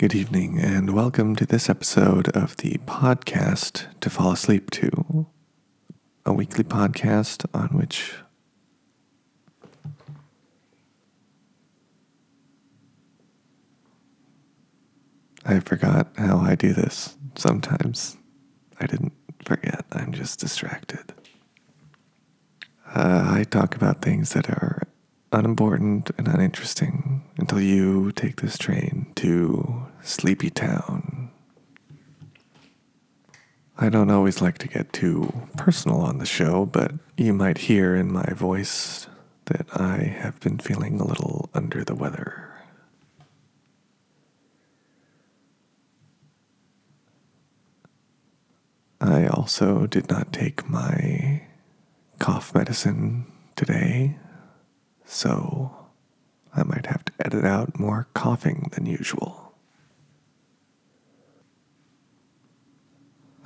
Good evening, and welcome to this episode of the podcast to fall asleep to, a weekly podcast on which I forgot how I do this sometimes. I didn't forget, I'm just distracted. Uh, I talk about things that are unimportant and uninteresting until you take this train to Sleepy Town. I don't always like to get too personal on the show, but you might hear in my voice that I have been feeling a little under the weather. I also did not take my cough medicine today, so I might have to edit out more coughing than usual.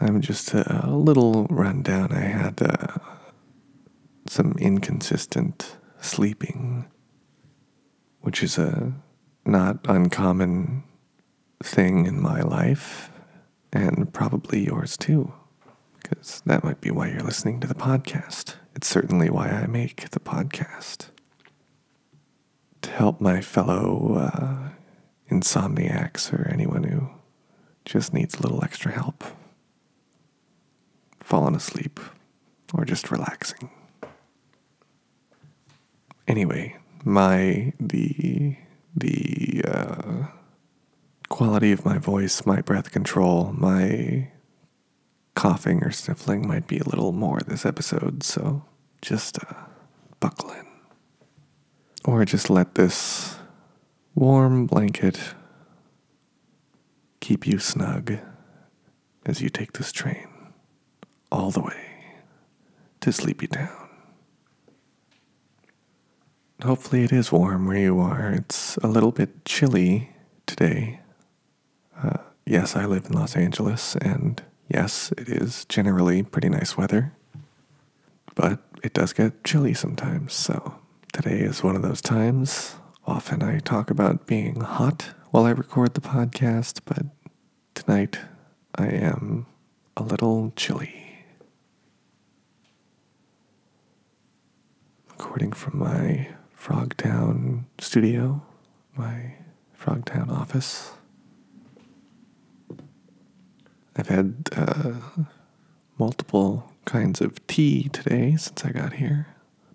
I'm just a little rundown. I had uh, some inconsistent sleeping, which is a not uncommon thing in my life, and probably yours too, because that might be why you're listening to the podcast. It's certainly why I make the podcast. To help my fellow uh, insomniacs or anyone who just needs a little extra help falling asleep or just relaxing. Anyway, my the the uh, quality of my voice, my breath control, my coughing or sniffling might be a little more this episode, so just uh, buckle in. Or just let this warm blanket keep you snug as you take this train all the way to Sleepy Town. Hopefully, it is warm where you are. It's a little bit chilly today. Uh, yes, I live in Los Angeles, and yes, it is generally pretty nice weather, but it does get chilly sometimes. So, today is one of those times. Often I talk about being hot while I record the podcast, but tonight I am a little chilly. Recording from my Frogtown studio, my Frogtown office. I've had uh, multiple kinds of tea today since I got here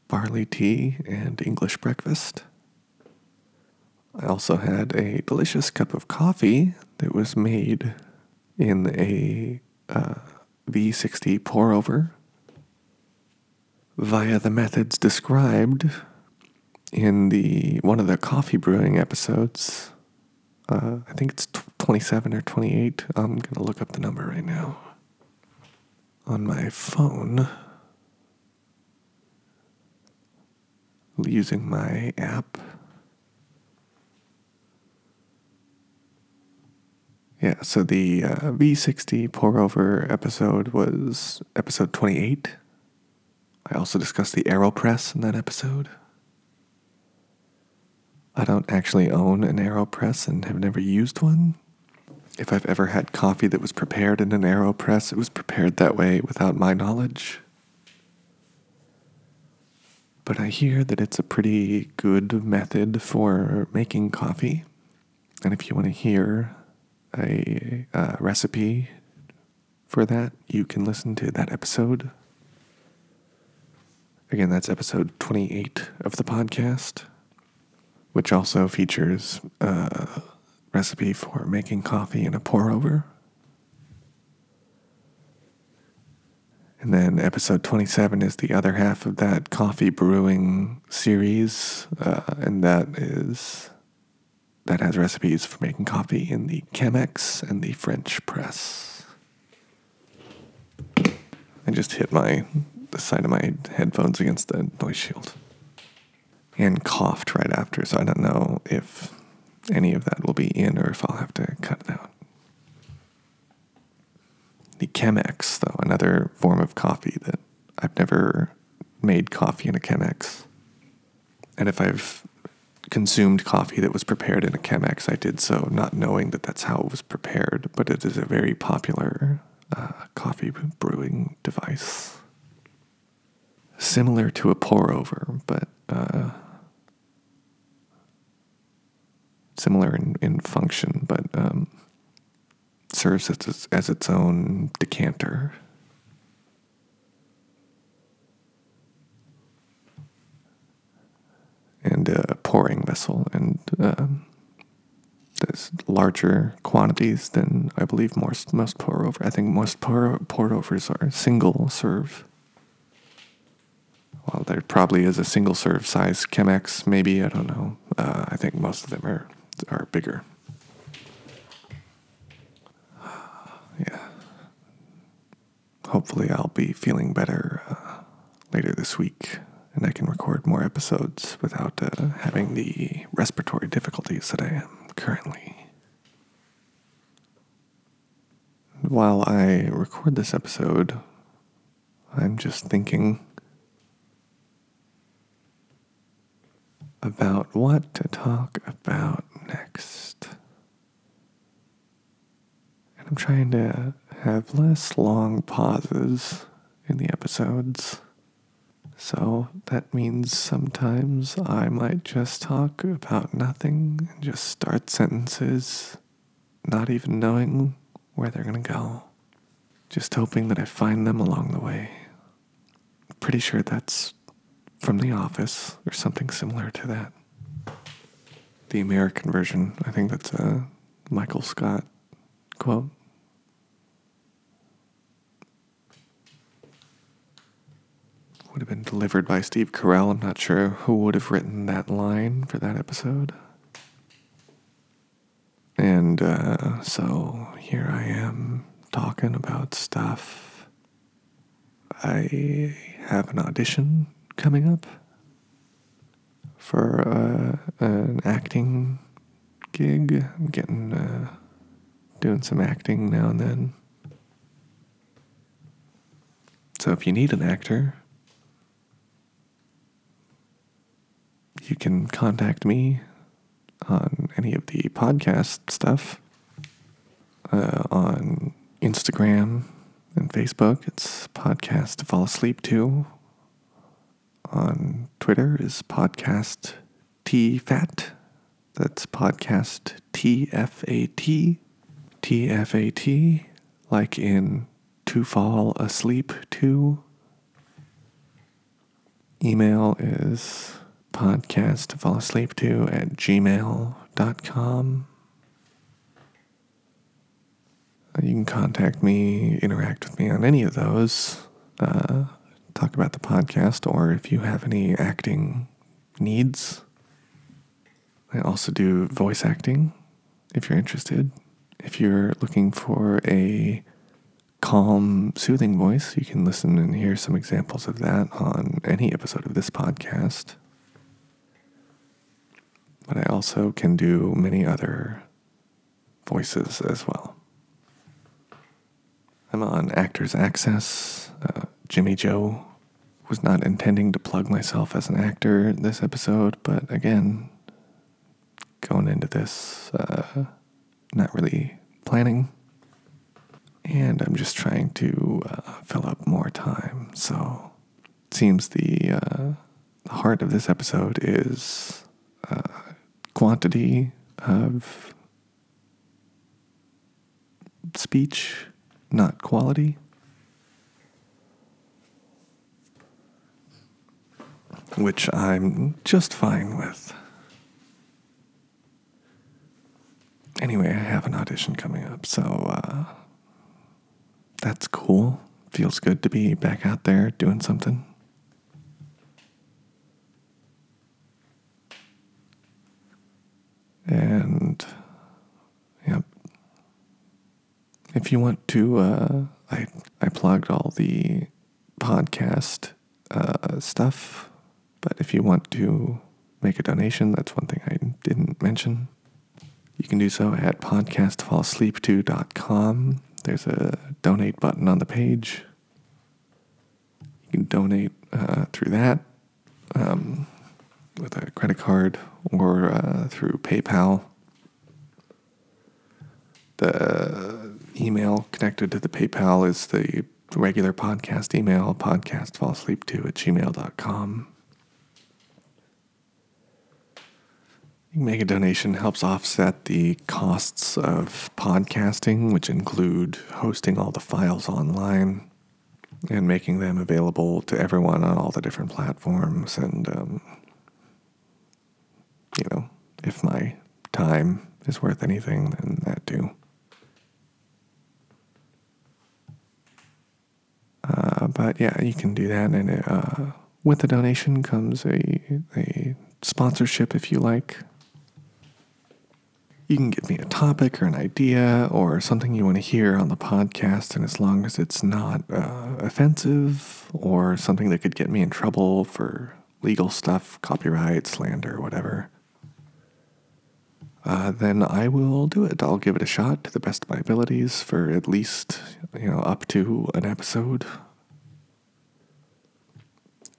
barley tea and English breakfast. I also had a delicious cup of coffee that was made in a uh, V60 pour over via the methods described in the one of the coffee brewing episodes. Uh, I think it's 27 or 28. I'm going to look up the number right now on my phone using my app. Yeah, so the uh, V60 pour over episode was episode 28. I also discussed the AeroPress in that episode. I don't actually own an AeroPress and have never used one. If I've ever had coffee that was prepared in an AeroPress, it was prepared that way without my knowledge. But I hear that it's a pretty good method for making coffee. And if you want to hear a, a recipe for that, you can listen to that episode Again, that's episode 28 of the podcast, which also features a recipe for making coffee in a pour over. And then episode 27 is the other half of that coffee brewing series, uh, and that is that has recipes for making coffee in the Chemex and the French press. I just hit my the side of my headphones against the noise shield and coughed right after. So I don't know if any of that will be in or if I'll have to cut it out. The Chemex, though, another form of coffee that I've never made coffee in a Chemex. And if I've consumed coffee that was prepared in a Chemex, I did so not knowing that that's how it was prepared, but it is a very popular uh, coffee brewing device. Similar to a pour over, but uh, similar in, in function, but um, serves as, as its own decanter. And a pouring vessel, and um, there's larger quantities than I believe most most pour over. I think most pour pour overs are single serve. Well, there probably is a single serve size Chemex, maybe I don't know. Uh, I think most of them are are bigger. yeah. Hopefully, I'll be feeling better uh, later this week and I can record more episodes without uh, having the respiratory difficulties that I am currently. While I record this episode, I'm just thinking about what to talk about next. And I'm trying to have less long pauses in the episodes. So that means sometimes I might just talk about nothing and just start sentences, not even knowing where they're going to go. Just hoping that I find them along the way. Pretty sure that's from The Office or something similar to that. The American version, I think that's a Michael Scott quote. Would have been delivered by Steve Carell. I'm not sure who would have written that line for that episode. And uh, so here I am talking about stuff. I have an audition coming up for uh, an acting gig. I'm getting uh, doing some acting now and then. So if you need an actor, you can contact me on any of the podcast stuff uh, on Instagram and Facebook. It's podcast to fall asleep to. On Twitter is podcast TFAT. That's podcast T F A T. T F A T, like in to fall asleep to. Email is podcast to fall asleep to at gmail.com. You can contact me, interact with me on any of those, uh, talk about the podcast, or if you have any acting needs. I also do voice acting if you're interested. If you're looking for a calm, soothing voice, you can listen and hear some examples of that on any episode of this podcast but I also can do many other voices as well. I'm on Actors Access. Uh, Jimmy Joe was not intending to plug myself as an actor this episode, but again, going into this, uh, not really planning. And I'm just trying to uh, fill up more time. So it seems the, uh, the heart of this episode is uh, quantity of speech, not quality. Which I'm just fine with. Anyway, I have an audition coming up, so uh, that's cool. Feels good to be back out there doing something. And yep. If you want to, uh, I I plugged all the podcast uh, stuff, but if you want to make a donation, that's one thing I didn't mention. You can do so at podcastfallsleep2.com. There's a donate button on the page. You can donate uh, through that um, with a credit card or uh, through PayPal. The email connected to the PayPal is the regular podcast email, podcastfallsleep2 at gmail.com. You make a donation, helps offset the costs of podcasting, which include hosting all the files online and making them available to everyone on all the different platforms. And, um, you know, if my time is worth anything, then that too. Uh, but yeah, you can do that. And uh, with the donation comes a, a sponsorship if you like. You can give me a topic or an idea or something you want to hear on the podcast, and as long as it's not uh, offensive or something that could get me in trouble for legal stuff, copyright, slander, whatever, uh, then I will do it. I'll give it a shot to the best of my abilities for at least, you know, up to an episode.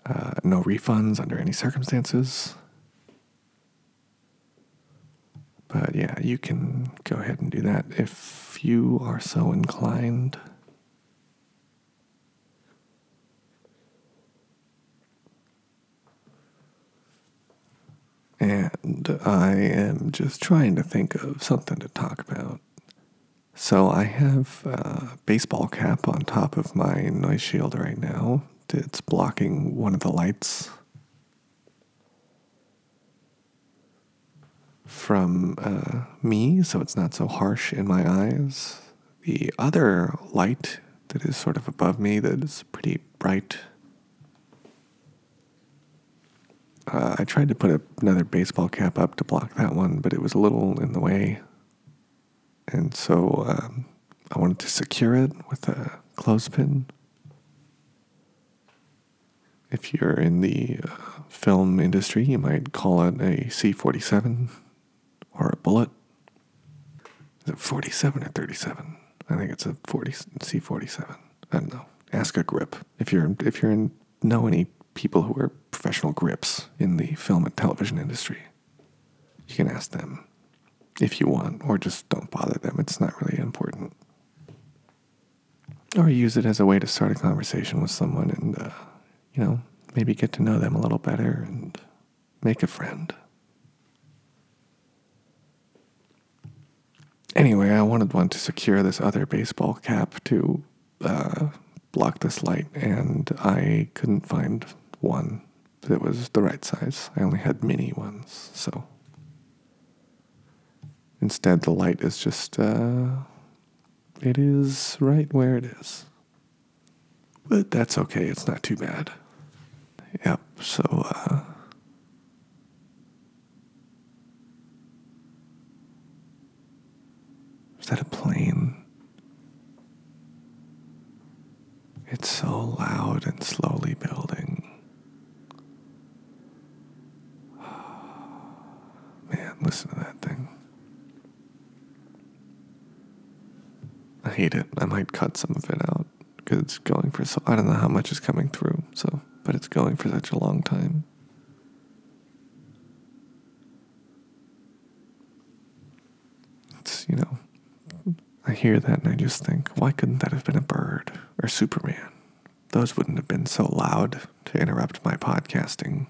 Uh, no refunds under any circumstances. But yeah, you can go ahead and do that if you are so inclined. And I am just trying to think of something to talk about. So I have a baseball cap on top of my noise shield right now. It's blocking one of the lights from uh, me, so it's not so harsh in my eyes. The other light that is sort of above me, that is pretty bright. Uh, I tried to put a, another baseball cap up to block that one, but it was a little in the way. And so um, I wanted to secure it with a clothespin. If you're in the uh, film industry, you might call it a C 47 or a bullet. Is it 47 or 37? I think it's a 40 C47. I don't know. Ask a grip. If you're if you're in know any people who are professional grips in the film and television industry, you can ask them if you want, or just don't bother them. It's not really important. Or use it as a way to start a conversation with someone and, uh, you know, maybe get to know them a little better and make a friend. Anyway, I wanted one to secure this other baseball cap to uh, block this light, and I couldn't find one that was the right size. I only had mini ones, so instead the light is just uh, it is right where it is. But that's okay. It's not too bad. Yep. So. Uh, Is that a plane? It's so loud and slowly building. Man, listen to that thing. I hate it. I might cut some of it out because it's going for so. I don't know how much is coming through, so, but it's going for such a long time. It's, you know, I hear that and I just think, why couldn't that have been a bird or Superman? Those wouldn't have been so loud to interrupt my podcasting.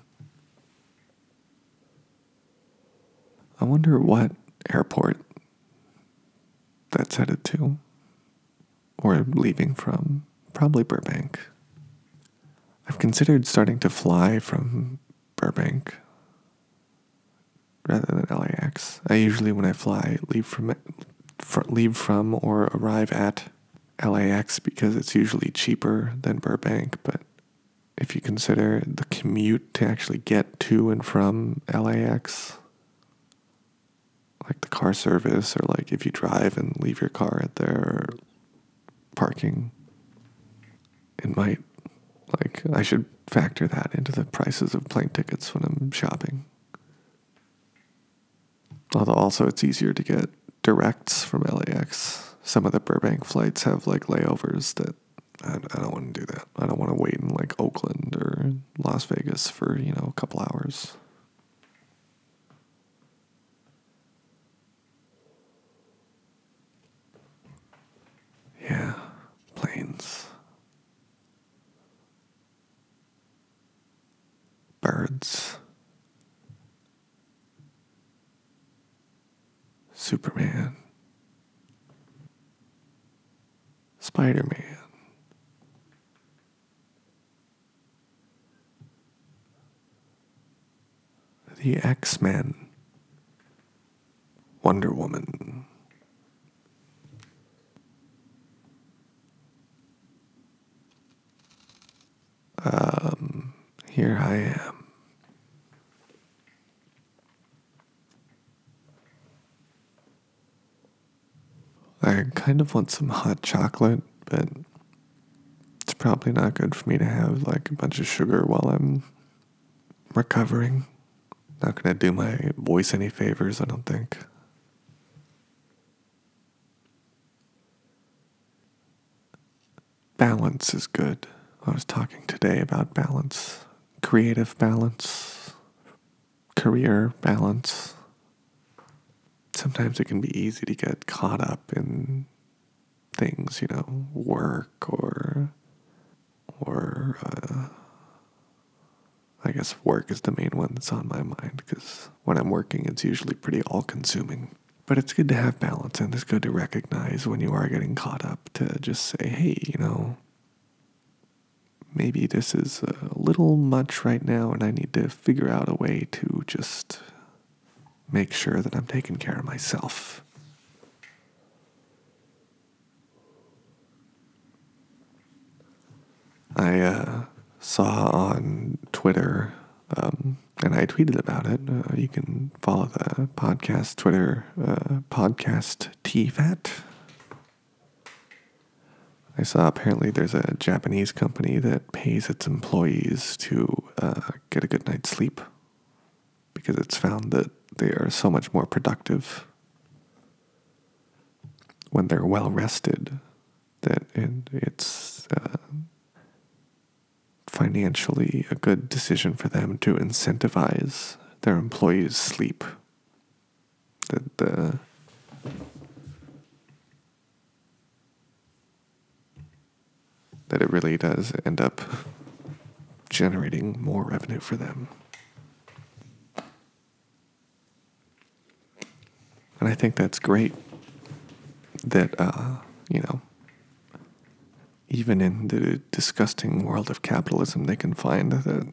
I wonder what airport that's headed to or leaving from. Probably Burbank. I've considered starting to fly from Burbank rather than LAX. I usually, when I fly, leave from fr- leave from or arrive at LAX because it's usually cheaper than Burbank. But if you consider the commute to actually get to and from LAX, like the car service, or like if you drive and leave your car at their parking, it might, like, I should factor that into the prices of plane tickets when I'm shopping. Although also it's easier to get directs from LAX. Some of the Burbank flights have like layovers that I, I don't want to do that. I don't want to wait in like Oakland or Las Vegas for, you know, a couple hours. Yeah, planes. Birds. Superman. Spider Man. The X Men. Wonder Woman. Um, here I am. I kind of want some hot chocolate, but it's probably not good for me to have like a bunch of sugar while I'm recovering. Not gonna do my voice any favors, I don't think. Balance is good. I was talking today about balance, creative balance, career balance. Sometimes it can be easy to get caught up in things, you know, work or or uh, I guess work is the main one that's on my mind because when I'm working, it's usually pretty all consuming. But it's good to have balance and it's good to recognize when you are getting caught up to just say, hey, you know, maybe this is a little much right now and I need to figure out a way to just make sure that I'm taking care of myself. I uh, saw on Twitter, um, and I tweeted about it. Uh, you can follow the podcast Twitter, uh, podcast TFAT. I saw apparently there's a Japanese company that pays its employees to uh, get a good night's sleep because it's found that they are so much more productive when they're well rested that it, it's uh, financially a good decision for them to incentivize their employees' sleep. That the that it really does end up generating more revenue for them. And I think that's great that, uh, you know, even in the disgusting world of capitalism, they can find that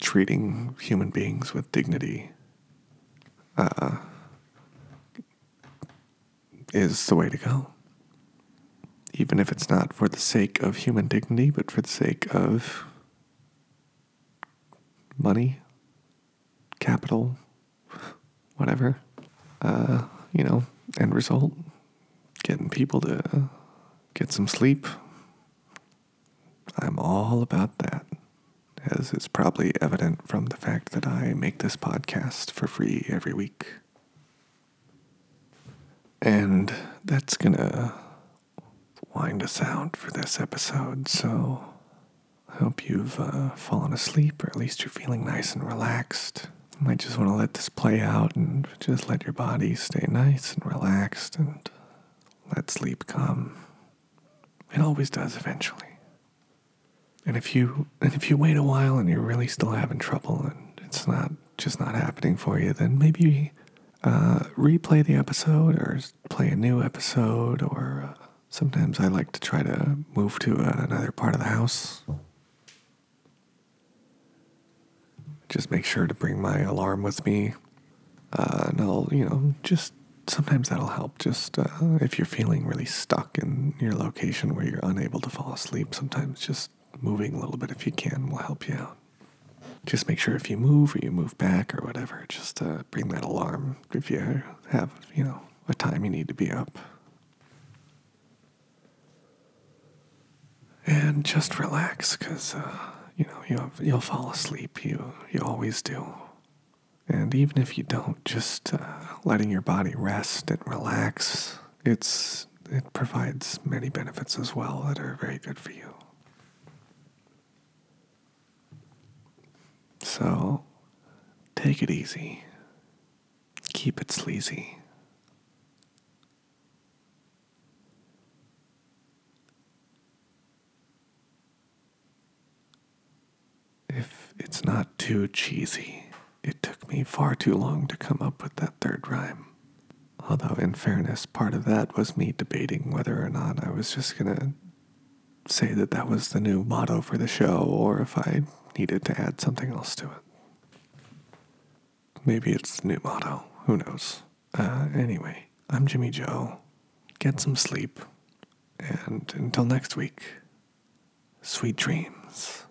treating human beings with dignity uh, is the way to go even if it's not for the sake of human dignity, but for the sake of money, capital, whatever. Uh, you know, end result, getting people to get some sleep. I'm all about that, as is probably evident from the fact that I make this podcast for free every week. And that's gonna wind us out for this episode. So I hope you've uh, fallen asleep, or at least you're feeling nice and relaxed. You might just want to let this play out and just let your body stay nice and relaxed and let sleep come. It always does eventually. And if you and if you wait a while and you're really still having trouble and it's not just not happening for you, then maybe uh, replay the episode or play a new episode or uh, Sometimes I like to try to move to another part of the house. Just make sure to bring my alarm with me. Uh, and I'll, you know, just sometimes that'll help. Just uh, if you're feeling really stuck in your location where you're unable to fall asleep, sometimes just moving a little bit if you can will help you out. Just make sure if you move or you move back or whatever, just uh, bring that alarm if you have, you know, a time you need to be up. and just relax because uh, you know you'll, you'll fall asleep you you always do and even if you don't just uh, letting your body rest and relax it's it provides many benefits as well that are very good for you so take it easy keep it sleazy if it's not too cheesy. It took me far too long to come up with that third rhyme. Although, in fairness, part of that was me debating whether or not I was just gonna say that that was the new motto for the show or if I needed to add something else to it. Maybe it's the new motto. Who knows? Uh, anyway, I'm Jimmy Joe. Get some sleep. And until next week, sweet dreams.